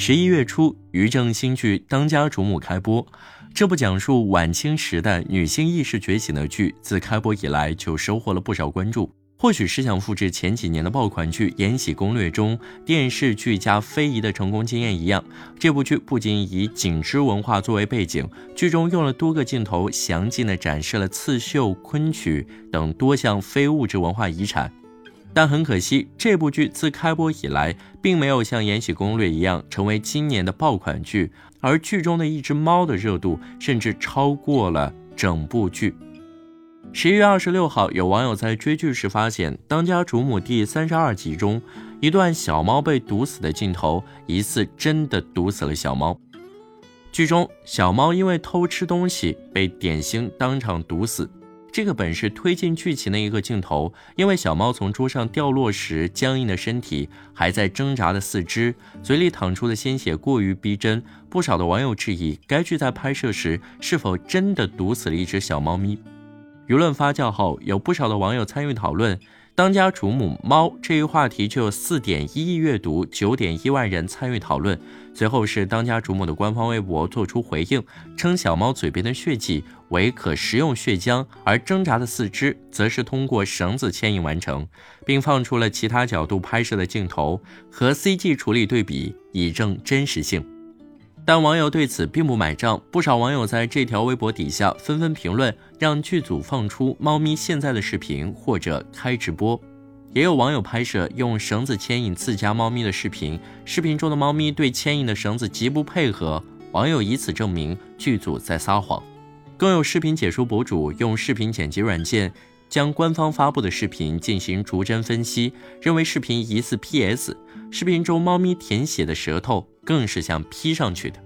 十一月初，于正新剧《当家主母》开播。这部讲述晚清时代女性意识觉醒的剧，自开播以来就收获了不少关注。或许是想复制前几年的爆款剧《延禧攻略》中电视剧加非遗的成功经验一样，这部剧不仅以景芝文化作为背景，剧中用了多个镜头，详尽地展示了刺绣、昆曲等多项非物质文化遗产。但很可惜，这部剧自开播以来，并没有像《延禧攻略》一样成为今年的爆款剧，而剧中的一只猫的热度甚至超过了整部剧。十一月二十六号，有网友在追剧时发现，《当家主母》第三十二集中一段小猫被毒死的镜头，疑似真的毒死了小猫。剧中小猫因为偷吃东西被点心当场毒死。这个本是推进剧情的一个镜头，因为小猫从桌上掉落时，僵硬的身体还在挣扎的四肢，嘴里淌出的鲜血过于逼真，不少的网友质疑该剧在拍摄时是否真的毒死了一只小猫咪。舆论发酵后，有不少的网友参与讨论。当家主母猫这一话题就有四点一亿阅读，九点一万人参与讨论。随后是当家主母的官方微博做出回应，称小猫嘴边的血迹为可食用血浆，而挣扎的四肢则是通过绳子牵引完成，并放出了其他角度拍摄的镜头和 CG 处理对比，以证真实性。但网友对此并不买账，不少网友在这条微博底下纷纷评论，让剧组放出猫咪现在的视频或者开直播。也有网友拍摄用绳子牵引自家猫咪的视频，视频中的猫咪对牵引的绳子极不配合，网友以此证明剧组在撒谎。更有视频解说博主用视频剪辑软件将官方发布的视频进行逐帧分析，认为视频疑似 PS。视频中猫咪舔血的舌头更是像 P 上去的。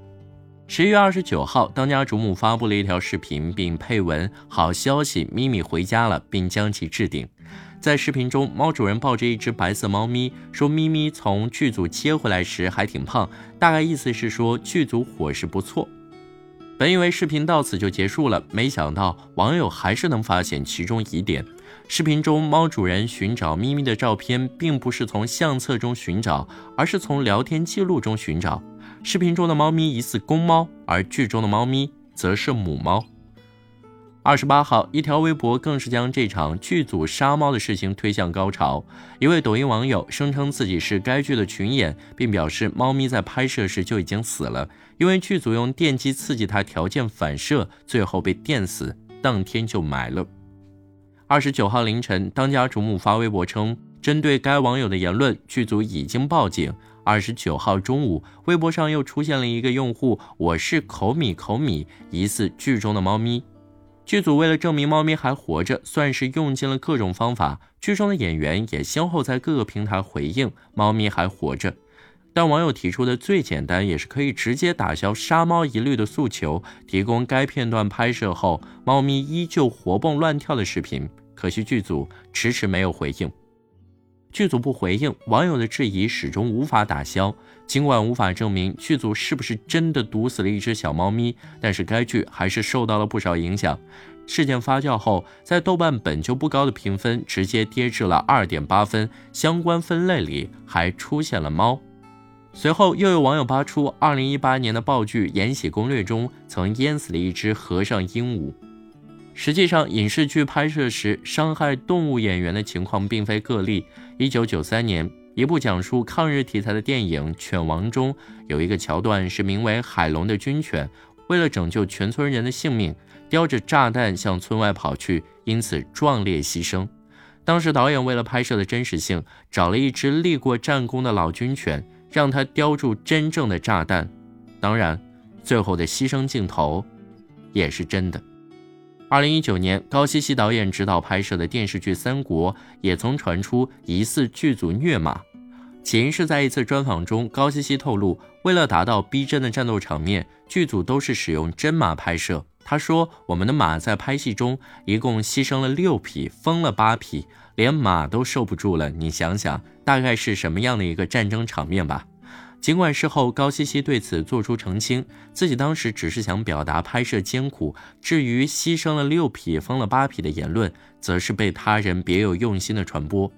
十一月二十九号，当家主母发布了一条视频，并配文：“好消息，咪咪回家了，并将其置顶。”在视频中，猫主人抱着一只白色猫咪，说：“咪咪从剧组接回来时还挺胖，大概意思是说剧组伙食不错。”本以为视频到此就结束了，没想到网友还是能发现其中疑点。视频中，猫主人寻找咪咪的照片，并不是从相册中寻找，而是从聊天记录中寻找。视频中的猫咪疑似公猫，而剧中的猫咪则是母猫。二十八号，一条微博更是将这场剧组杀猫的事情推向高潮。一位抖音网友声称自己是该剧的群演，并表示猫咪在拍摄时就已经死了，因为剧组用电击刺激它条件反射，最后被电死，当天就埋了。二十九号凌晨，当家主母发微博称，针对该网友的言论，剧组已经报警。二十九号中午，微博上又出现了一个用户，我是口米口米，疑似剧中的猫咪。剧组为了证明猫咪还活着，算是用尽了各种方法。剧中的演员也先后在各个平台回应猫咪还活着。但网友提出的最简单，也是可以直接打消杀猫疑虑的诉求，提供该片段拍摄后猫咪依旧活蹦乱跳的视频。可惜剧组迟迟没有回应。剧组不回应，网友的质疑始终无法打消。尽管无法证明剧组是不是真的毒死了一只小猫咪，但是该剧还是受到了不少影响。事件发酵后，在豆瓣本就不高的评分直接跌至了二点八分，相关分类里还出现了猫。随后又有网友扒出二零一八年的爆剧《延禧攻略》中曾淹死了一只和尚鹦鹉。实际上，影视剧拍摄时伤害动物演员的情况并非个例。一九九三年，一部讲述抗日题材的电影《犬王》中有一个桥段，是名为海龙的军犬，为了拯救全村人的性命，叼着炸弹向村外跑去，因此壮烈牺牲。当时导演为了拍摄的真实性，找了一只立过战功的老军犬，让它叼住真正的炸弹。当然，最后的牺牲镜头也是真的。二零一九年，高希希导演执导拍摄的电视剧《三国》也曾传出疑似剧组虐马。起因是在一次专访中，高希希透露，为了达到逼真的战斗场面，剧组都是使用真马拍摄。他说：“我们的马在拍戏中一共牺牲了六匹，疯了八匹，连马都受不住了。你想想，大概是什么样的一个战争场面吧？”尽管事后高希希对此做出澄清，自己当时只是想表达拍摄艰苦，至于牺牲了六匹、疯了八匹的言论，则是被他人别有用心的传播。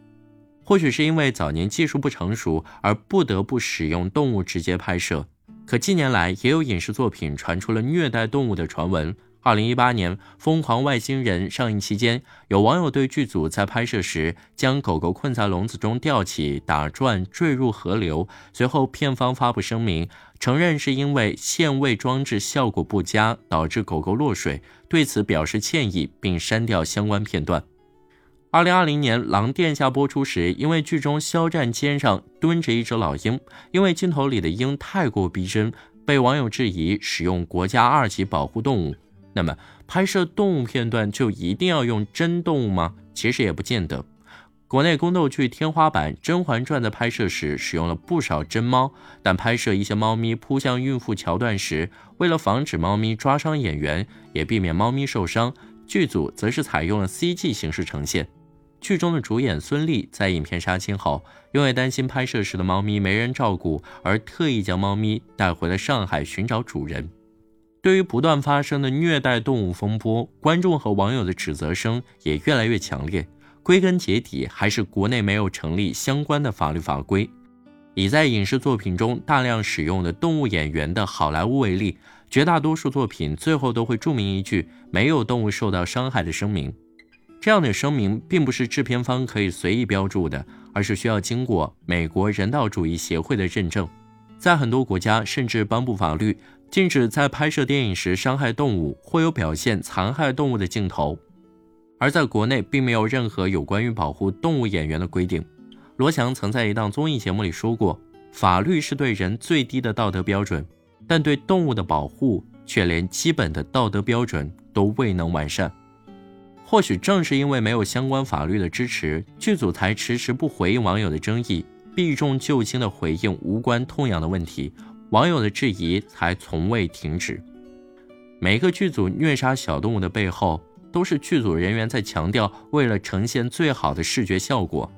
或许是因为早年技术不成熟而不得不使用动物直接拍摄，可近年来也有影视作品传出了虐待动物的传闻。二零一八年，《疯狂外星人》上映期间，有网友对剧组在拍摄时将狗狗困在笼子中吊起、打转、坠入河流，随后片方发布声明，承认是因为限位装置效果不佳导致狗狗落水，对此表示歉意，并删掉相关片段。二零二零年，《狼殿下》播出时，因为剧中肖战肩上蹲着一只老鹰，因为镜头里的鹰太过逼真，被网友质疑使用国家二级保护动物。那么，拍摄动物片段就一定要用真动物吗？其实也不见得。国内宫斗剧天花板《甄嬛传》的拍摄时，使用了不少真猫，但拍摄一些猫咪扑向孕妇桥段时，为了防止猫咪抓伤演员，也避免猫咪受伤，剧组则是采用了 CG 形式呈现。剧中的主演孙俪在影片杀青后，因为担心拍摄时的猫咪没人照顾，而特意将猫咪带回了上海寻找主人。对于不断发生的虐待动物风波，观众和网友的指责声也越来越强烈。归根结底，还是国内没有成立相关的法律法规。以在影视作品中大量使用的动物演员的好莱坞为例，绝大多数作品最后都会注明一句“没有动物受到伤害”的声明。这样的声明并不是制片方可以随意标注的，而是需要经过美国人道主义协会的认证。在很多国家，甚至颁布法律，禁止在拍摄电影时伤害动物或有表现残害动物的镜头。而在国内，并没有任何有关于保护动物演员的规定。罗翔曾在一档综艺节目里说过：“法律是对人最低的道德标准，但对动物的保护却连基本的道德标准都未能完善。”或许正是因为没有相关法律的支持，剧组才迟迟不回应网友的争议，避重就轻地回应无关痛痒的问题，网友的质疑才从未停止。每个剧组虐杀小动物的背后，都是剧组人员在强调为了呈现最好的视觉效果，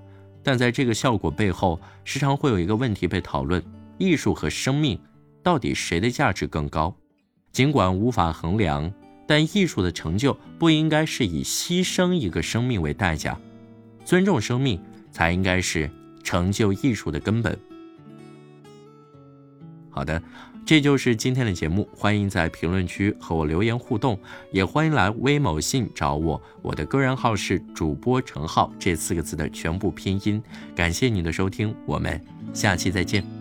但在这个效果背后，时常会有一个问题被讨论：艺术和生命，到底谁的价值更高？尽管无法衡量。但艺术的成就不应该是以牺牲一个生命为代价，尊重生命才应该是成就艺术的根本。好的，这就是今天的节目，欢迎在评论区和我留言互动，也欢迎来微某信找我，我的个人号是主播程浩这四个字的全部拼音。感谢你的收听，我们下期再见。